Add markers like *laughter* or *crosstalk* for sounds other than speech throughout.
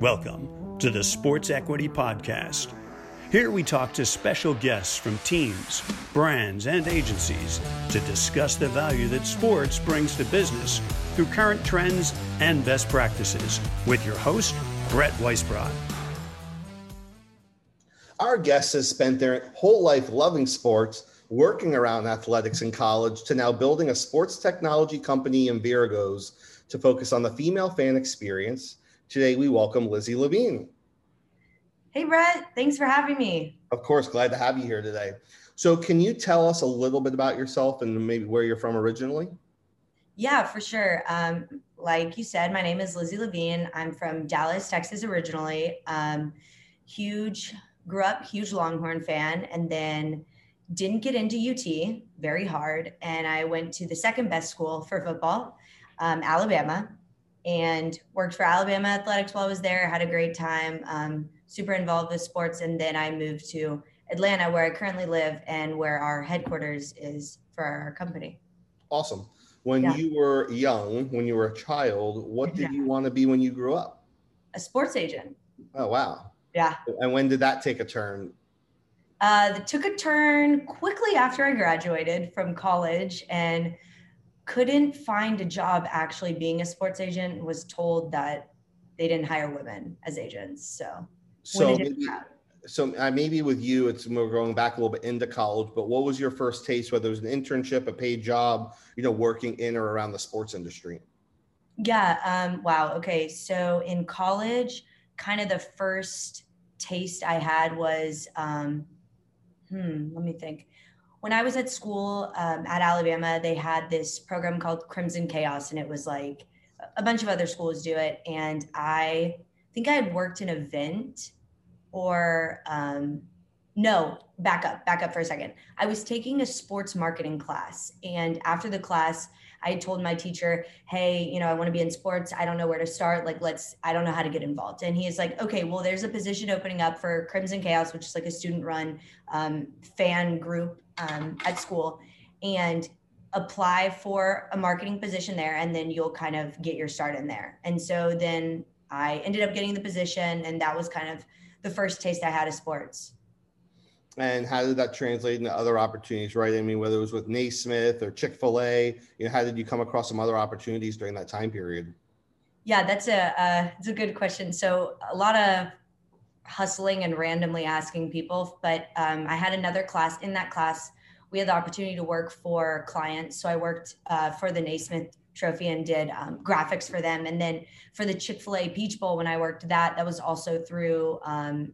Welcome to the Sports Equity Podcast. Here we talk to special guests from teams, brands, and agencies to discuss the value that sports brings to business through current trends and best practices with your host, Brett Weisbrot. Our guest has spent their whole life loving sports, working around athletics in college, to now building a sports technology company in Viragos to focus on the female fan experience Today, we welcome Lizzie Levine. Hey, Brett. Thanks for having me. Of course, glad to have you here today. So, can you tell us a little bit about yourself and maybe where you're from originally? Yeah, for sure. Um, like you said, my name is Lizzie Levine. I'm from Dallas, Texas, originally. Um, huge, grew up huge Longhorn fan, and then didn't get into UT very hard. And I went to the second best school for football, um, Alabama and worked for Alabama Athletics while I was there. Had a great time, um, super involved with sports. And then I moved to Atlanta, where I currently live and where our headquarters is for our company. Awesome. When yeah. you were young, when you were a child, what did yeah. you want to be when you grew up? A sports agent. Oh, wow. Yeah. And when did that take a turn? Uh, it took a turn quickly after I graduated from college and couldn't find a job actually being a sports agent was told that they didn't hire women as agents so. So maybe, so uh, maybe with you it's we're going back a little bit into college but what was your first taste whether it was an internship a paid job you know working in or around the sports industry? Yeah um, wow okay so in college kind of the first taste i had was um, hmm let me think when I was at school um, at Alabama, they had this program called Crimson Chaos, and it was like a bunch of other schools do it. And I think I had worked an event or um, no, back up, back up for a second. I was taking a sports marketing class, and after the class, I told my teacher, "Hey, you know, I want to be in sports. I don't know where to start. Like, let's. I don't know how to get involved." And he's like, "Okay, well, there's a position opening up for Crimson Chaos, which is like a student-run um, fan group um, at school and apply for a marketing position there and then you'll kind of get your start in there and so then i ended up getting the position and that was kind of the first taste i had of sports and how did that translate into other opportunities right i mean whether it was with naismith or chick-fil-a you know how did you come across some other opportunities during that time period yeah that's a uh, a good question so a lot of hustling and randomly asking people. But um, I had another class. In that class, we had the opportunity to work for clients. So I worked uh, for the Naismith Trophy and did um, graphics for them. And then for the Chick Fil A Peach Bowl, when I worked that, that was also through um,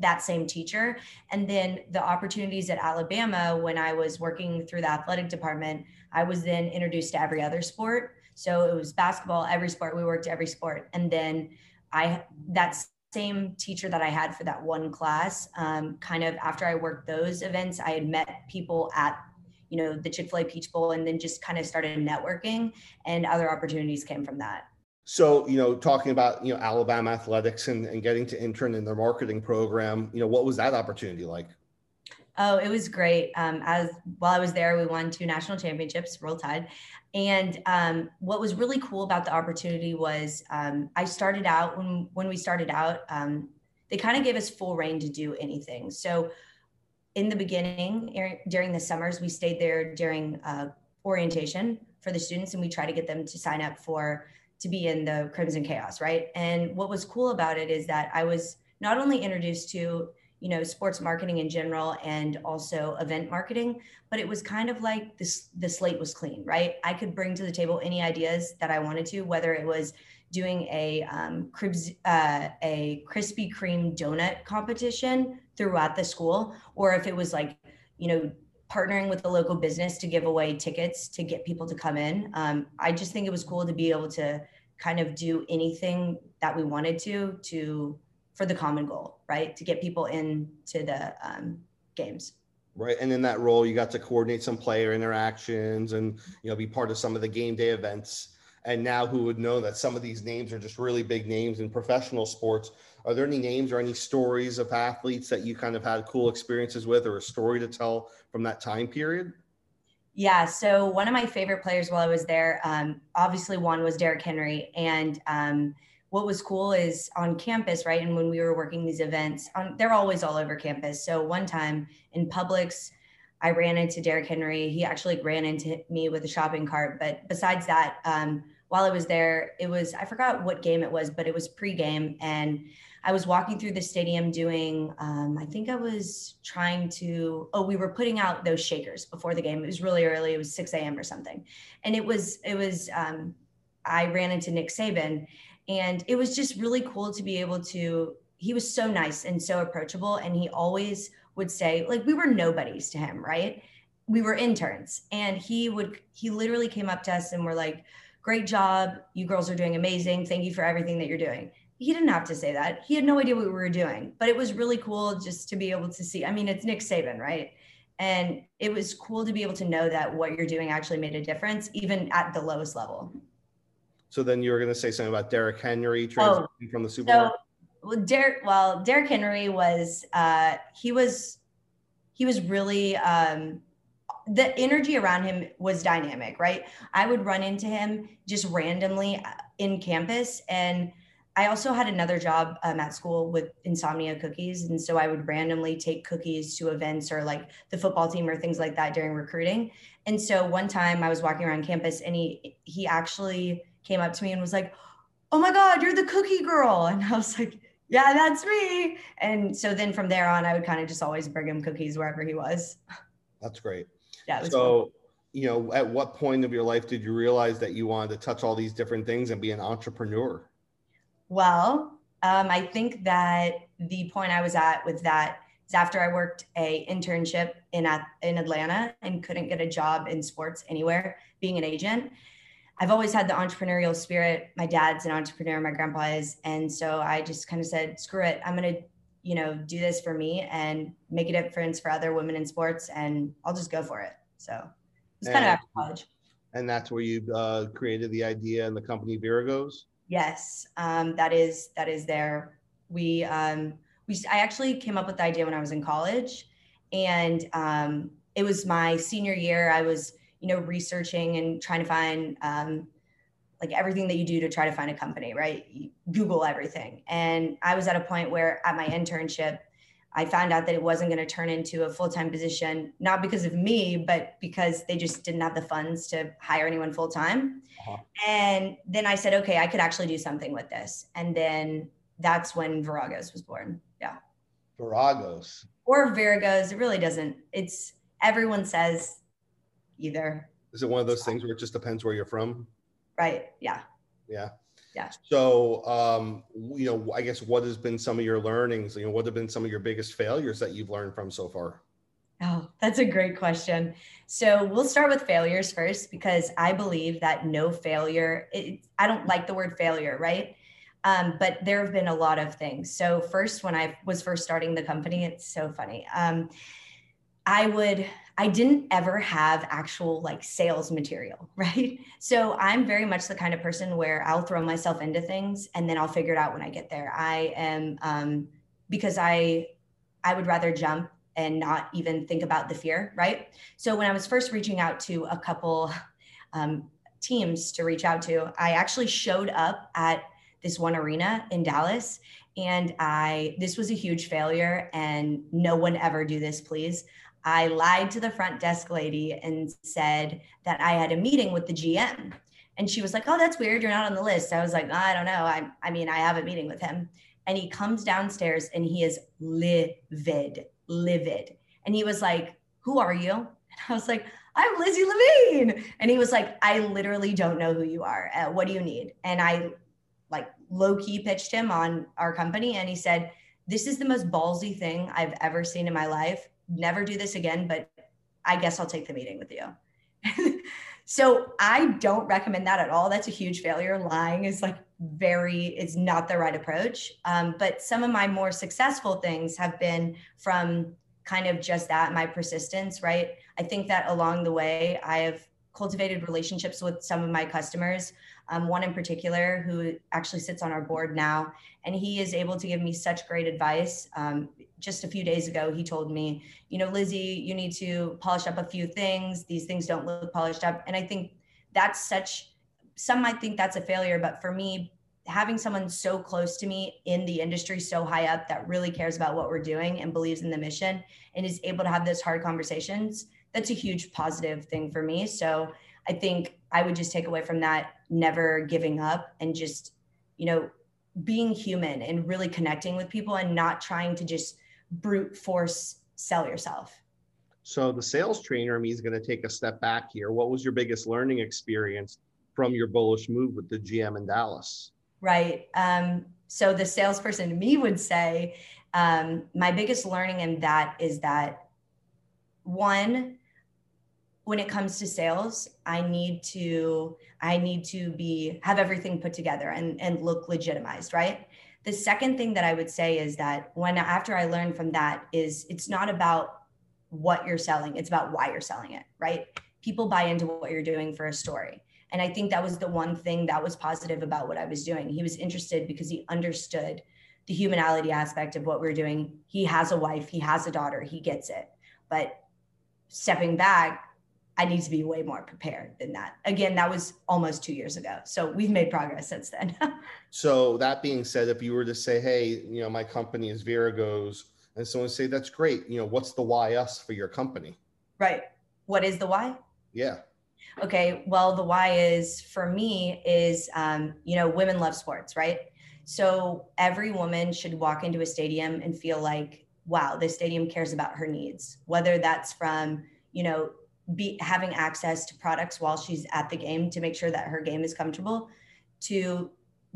that same teacher. And then the opportunities at Alabama, when I was working through the athletic department, I was then introduced to every other sport. So it was basketball, every sport. We worked every sport, and then I that's same teacher that I had for that one class, um, kind of after I worked those events, I had met people at, you know, the Chick fil A Peach Bowl and then just kind of started networking and other opportunities came from that. So, you know, talking about, you know, Alabama athletics and, and getting to intern in their marketing program, you know, what was that opportunity like? Oh, it was great. Um, as while I was there, we won two national championships, Roll Tide. And um, what was really cool about the opportunity was um, I started out when when we started out, um, they kind of gave us full reign to do anything. So in the beginning, er, during the summers, we stayed there during uh, orientation for the students, and we try to get them to sign up for to be in the Crimson Chaos, right? And what was cool about it is that I was not only introduced to you know sports marketing in general and also event marketing but it was kind of like this the slate was clean right i could bring to the table any ideas that i wanted to whether it was doing a um, cribs, uh, a krispy kreme donut competition throughout the school or if it was like you know partnering with the local business to give away tickets to get people to come in um, i just think it was cool to be able to kind of do anything that we wanted to to for the common goal, right? To get people into the um, games. Right, and in that role, you got to coordinate some player interactions and you know be part of some of the game day events. And now, who would know that some of these names are just really big names in professional sports? Are there any names or any stories of athletes that you kind of had cool experiences with, or a story to tell from that time period? Yeah, so one of my favorite players while I was there, um, obviously one was Derrick Henry, and um, what was cool is on campus, right? And when we were working these events, on, they're always all over campus. So one time in Publix, I ran into Derrick Henry. He actually ran into me with a shopping cart. But besides that, um, while I was there, it was, I forgot what game it was, but it was pregame. And I was walking through the stadium doing, um, I think I was trying to, oh, we were putting out those shakers before the game. It was really early. It was 6 a.m. or something. And it was, it was, um, I ran into Nick Saban and it was just really cool to be able to, he was so nice and so approachable. And he always would say, like, we were nobodies to him, right? We were interns. And he would, he literally came up to us and we're like, great job. You girls are doing amazing. Thank you for everything that you're doing he didn't have to say that. He had no idea what we were doing, but it was really cool just to be able to see. I mean, it's Nick Saban, right? And it was cool to be able to know that what you're doing actually made a difference, even at the lowest level. So then you were going to say something about Derrick Henry transitioning oh, from the Super Bowl. So, well, Derrick, well, Derrick Henry was uh, he was he was really um, the energy around him was dynamic, right? I would run into him just randomly uh, in campus and I also had another job um, at school with Insomnia Cookies. And so I would randomly take cookies to events or like the football team or things like that during recruiting. And so one time I was walking around campus and he he actually came up to me and was like, Oh my God, you're the cookie girl. And I was like, Yeah, that's me. And so then from there on, I would kind of just always bring him cookies wherever he was. That's great. Yeah. so cool. you know, at what point of your life did you realize that you wanted to touch all these different things and be an entrepreneur? Well, um, I think that the point I was at with that is after I worked a internship in in Atlanta and couldn't get a job in sports anywhere, being an agent. I've always had the entrepreneurial spirit. My dad's an entrepreneur, my grandpa is, and so I just kind of said, "Screw it, I'm gonna." you know do this for me and make a difference for other women in sports and i'll just go for it so it's kind of after college and that's where you uh, created the idea and the company viragos Yes, um, that is that is there. We um, we I actually came up with the idea when I was in college, and um, it was my senior year. I was you know researching and trying to find um, like everything that you do to try to find a company, right? You Google everything, and I was at a point where at my internship. I found out that it wasn't going to turn into a full time position, not because of me, but because they just didn't have the funds to hire anyone full time. Uh-huh. And then I said, okay, I could actually do something with this. And then that's when Viragos was born. Yeah. Viragos. Or Viragos. It really doesn't. It's everyone says either. Is it one of those things where it just depends where you're from? Right. Yeah. Yeah. Yeah. So, um, you know, I guess what has been some of your learnings? You know, what have been some of your biggest failures that you've learned from so far? Oh, that's a great question. So we'll start with failures first because I believe that no failure, it, I don't like the word failure, right? Um, but there have been a lot of things. So, first, when I was first starting the company, it's so funny. Um, I would, I didn't ever have actual like sales material, *laughs* right? So, I'm very much the kind of person where I'll throw myself into things and then I'll figure it out when I get there. I am, um, because I, I would rather jump and not even think about the fear, right? So when I was first reaching out to a couple *laughs* um, teams to reach out to, I actually showed up at this one arena in Dallas and I this was a huge failure and no one ever do this please. I lied to the front desk lady and said that I had a meeting with the GM. And she was like, "Oh, that's weird. You're not on the list." I was like, "I don't know. I I mean, I have a meeting with him." And he comes downstairs and he is livid livid. And he was like, Who are you? And I was like, I'm Lizzie Levine. And he was like, I literally don't know who you are. Uh, what do you need? And I low key pitched him on our company. And he said, This is the most ballsy thing I've ever seen in my life. Never do this again, but I guess I'll take the meeting with you. *laughs* so I don't recommend that at all. That's a huge failure. Lying is like very it's not the right approach um, but some of my more successful things have been from kind of just that my persistence right i think that along the way i have cultivated relationships with some of my customers um, one in particular who actually sits on our board now. And he is able to give me such great advice. Um, just a few days ago he told me you know lizzie you need to polish up a few things. These things don't look polished up. And i think that's such some might think that's a failure, but for me, having someone so close to me in the industry so high up that really cares about what we're doing and believes in the mission and is able to have those hard conversations that's a huge positive thing for me. So i think i would just take away from that never giving up and just you know being human and really connecting with people and not trying to just brute force sell yourself so the sales trainer me is going to take a step back here what was your biggest learning experience from your bullish move with the gm in dallas right? Um, so the salesperson to me would say, um, my biggest learning in that is that one, when it comes to sales, I need to I need to be have everything put together and and look legitimized, right? The second thing that I would say is that when after I learned from that is it's not about what you're selling, it's about why you're selling it, right? People buy into what you're doing for a story. And I think that was the one thing that was positive about what I was doing. He was interested because he understood the humanality aspect of what we are doing. He has a wife, he has a daughter, he gets it. But stepping back, I need to be way more prepared than that. Again, that was almost two years ago. So we've made progress since then. *laughs* so that being said, if you were to say, hey, you know, my company is Viragos, and someone say, that's great, you know, what's the why us for your company? Right. What is the why? Yeah okay well the why is for me is um, you know women love sports right so every woman should walk into a stadium and feel like wow this stadium cares about her needs whether that's from you know be having access to products while she's at the game to make sure that her game is comfortable to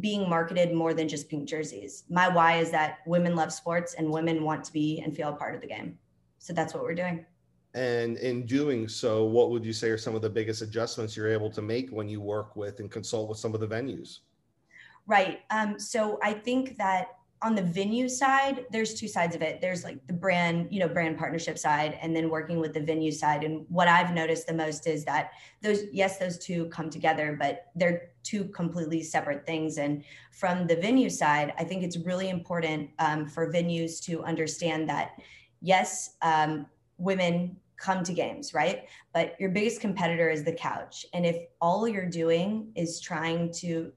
being marketed more than just pink jerseys my why is that women love sports and women want to be and feel a part of the game so that's what we're doing and in doing so, what would you say are some of the biggest adjustments you're able to make when you work with and consult with some of the venues? Right. Um, so I think that on the venue side, there's two sides of it. There's like the brand, you know, brand partnership side, and then working with the venue side. And what I've noticed the most is that those, yes, those two come together, but they're two completely separate things. And from the venue side, I think it's really important um, for venues to understand that, yes, um, women come to games, right? But your biggest competitor is the couch. And if all you're doing is trying to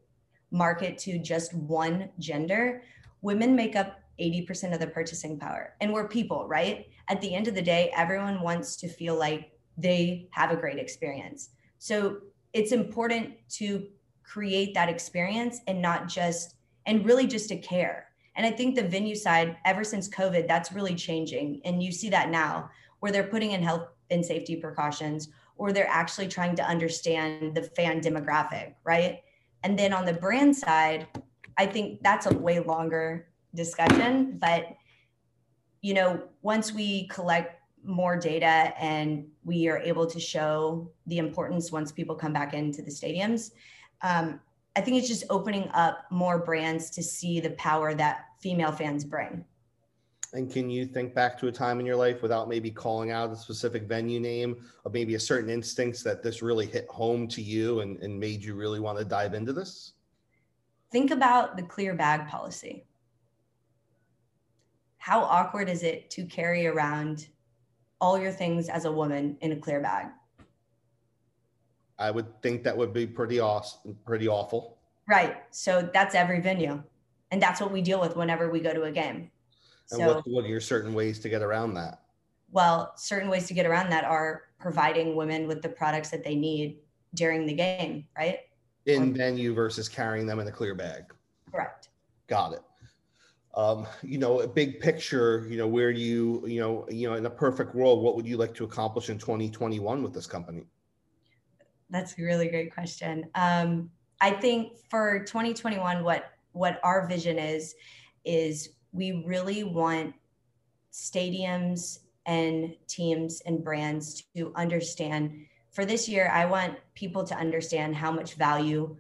market to just one gender, women make up 80% of the purchasing power. And we're people, right? At the end of the day, everyone wants to feel like they have a great experience. So it's important to create that experience and not just, and really just to care. And I think the venue side, ever since COVID, that's really changing. And you see that now where they're putting in health and safety precautions or they're actually trying to understand the fan demographic, right? And then on the brand side, I think that's a way longer discussion, but you know, once we collect more data and we are able to show the importance once people come back into the stadiums, um, I think it's just opening up more brands to see the power that female fans bring. And can you think back to a time in your life without maybe calling out a specific venue name or maybe a certain instincts that this really hit home to you and, and made you really want to dive into this? Think about the clear bag policy. How awkward is it to carry around all your things as a woman in a clear bag? I would think that would be pretty awesome, pretty awful. Right. So that's every venue. And that's what we deal with whenever we go to a game. And so, what, what are your certain ways to get around that? Well, certain ways to get around that are providing women with the products that they need during the game, right? In venue versus carrying them in a clear bag. Correct. Got it. Um, you know, a big picture, you know, where you, you know, you know, in a perfect world, what would you like to accomplish in 2021 with this company? That's a really great question. Um, I think for 2021, what what our vision is, is we really want stadiums and teams and brands to understand for this year i want people to understand how much value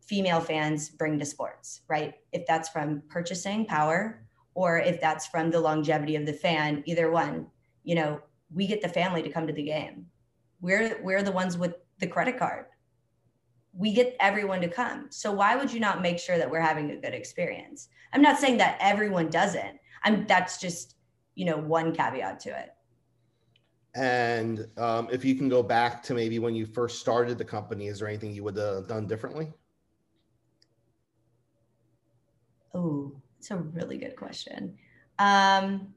female fans bring to sports right if that's from purchasing power or if that's from the longevity of the fan either one you know we get the family to come to the game we're we're the ones with the credit card we get everyone to come. So why would you not make sure that we're having a good experience? I'm not saying that everyone doesn't. I'm that's just, you know, one caveat to it. And um, if you can go back to maybe when you first started the company, is there anything you would have done differently? Oh, it's a really good question. Um,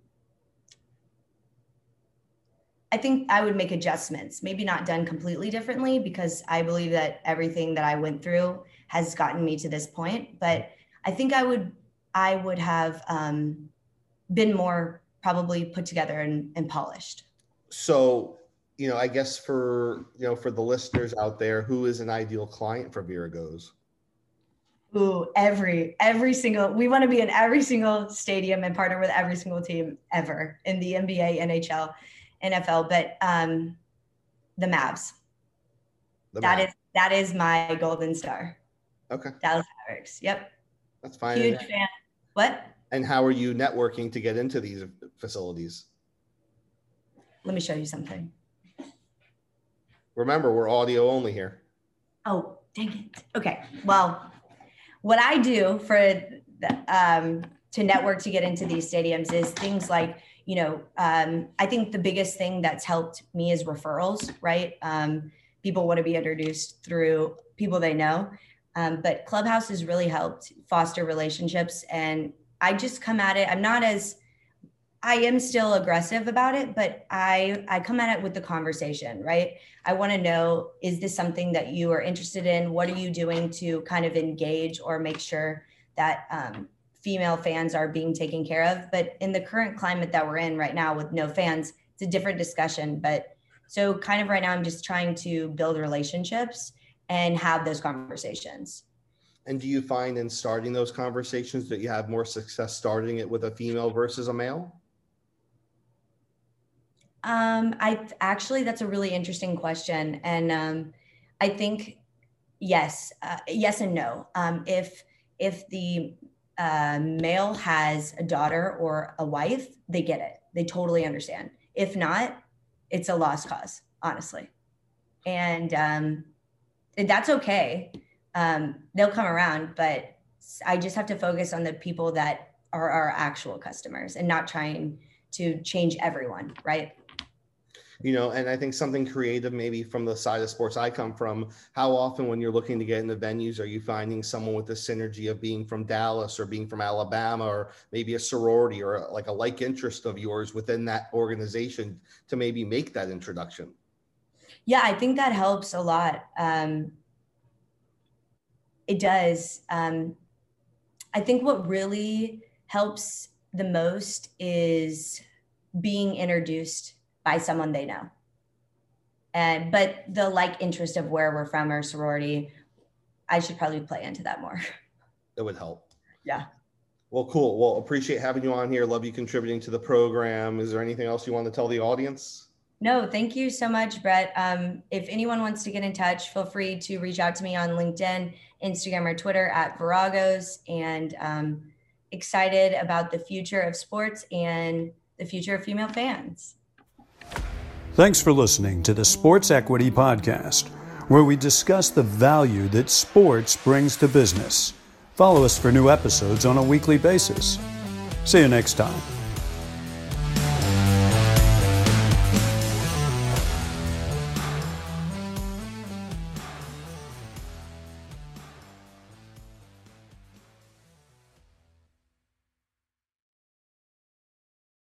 I think I would make adjustments, maybe not done completely differently because I believe that everything that I went through has gotten me to this point. But I think I would I would have um, been more probably put together and, and polished. So, you know, I guess for you know for the listeners out there, who is an ideal client for Viragos? Ooh, every every single we want to be in every single stadium and partner with every single team ever in the NBA, NHL, NFL. But um, the Mavs. The that Mavs. is that is my golden star. Okay. Dallas Mavericks. Yep. That's fine. Huge fan. What? And how are you networking to get into these facilities? Let me show you something. Remember, we're audio only here. Oh, dang it. Okay. Well, what I do for the, um, to network to get into these stadiums is things like, you know, um, I think the biggest thing that's helped me is referrals, right? Um, people want to be introduced through people they know. Um, but Clubhouse has really helped foster relationships. And I just come at it, I'm not as, I am still aggressive about it, but I I come at it with the conversation, right? I want to know is this something that you are interested in? What are you doing to kind of engage or make sure that um, female fans are being taken care of? But in the current climate that we're in right now with no fans, it's a different discussion. But so kind of right now, I'm just trying to build relationships and have those conversations. And do you find in starting those conversations that you have more success starting it with a female versus a male? Um, I actually, that's a really interesting question. And um, I think, yes, uh, yes and no. Um, if, if the uh, male has a daughter or a wife, they get it. They totally understand. If not, it's a lost cause, honestly. And um, that's okay. Um, they'll come around, but I just have to focus on the people that are our actual customers and not trying to change everyone, right? You know and i think something creative maybe from the side of sports i come from how often when you're looking to get into venues are you finding someone with the synergy of being from dallas or being from alabama or maybe a sorority or like a like interest of yours within that organization to maybe make that introduction yeah, I think that helps a lot. Um, it does. Um, I think what really helps the most is being introduced by someone they know. And but the like interest of where we're from or sorority, I should probably play into that more. *laughs* It would help. Yeah. Well, cool. Well, appreciate having you on here. Love you contributing to the program. Is there anything else you want to tell the audience? No, thank you so much, Brett. Um, if anyone wants to get in touch, feel free to reach out to me on LinkedIn, Instagram, or Twitter at Viragos. And um, excited about the future of sports and the future of female fans. Thanks for listening to the Sports Equity Podcast, where we discuss the value that sports brings to business. Follow us for new episodes on a weekly basis. See you next time.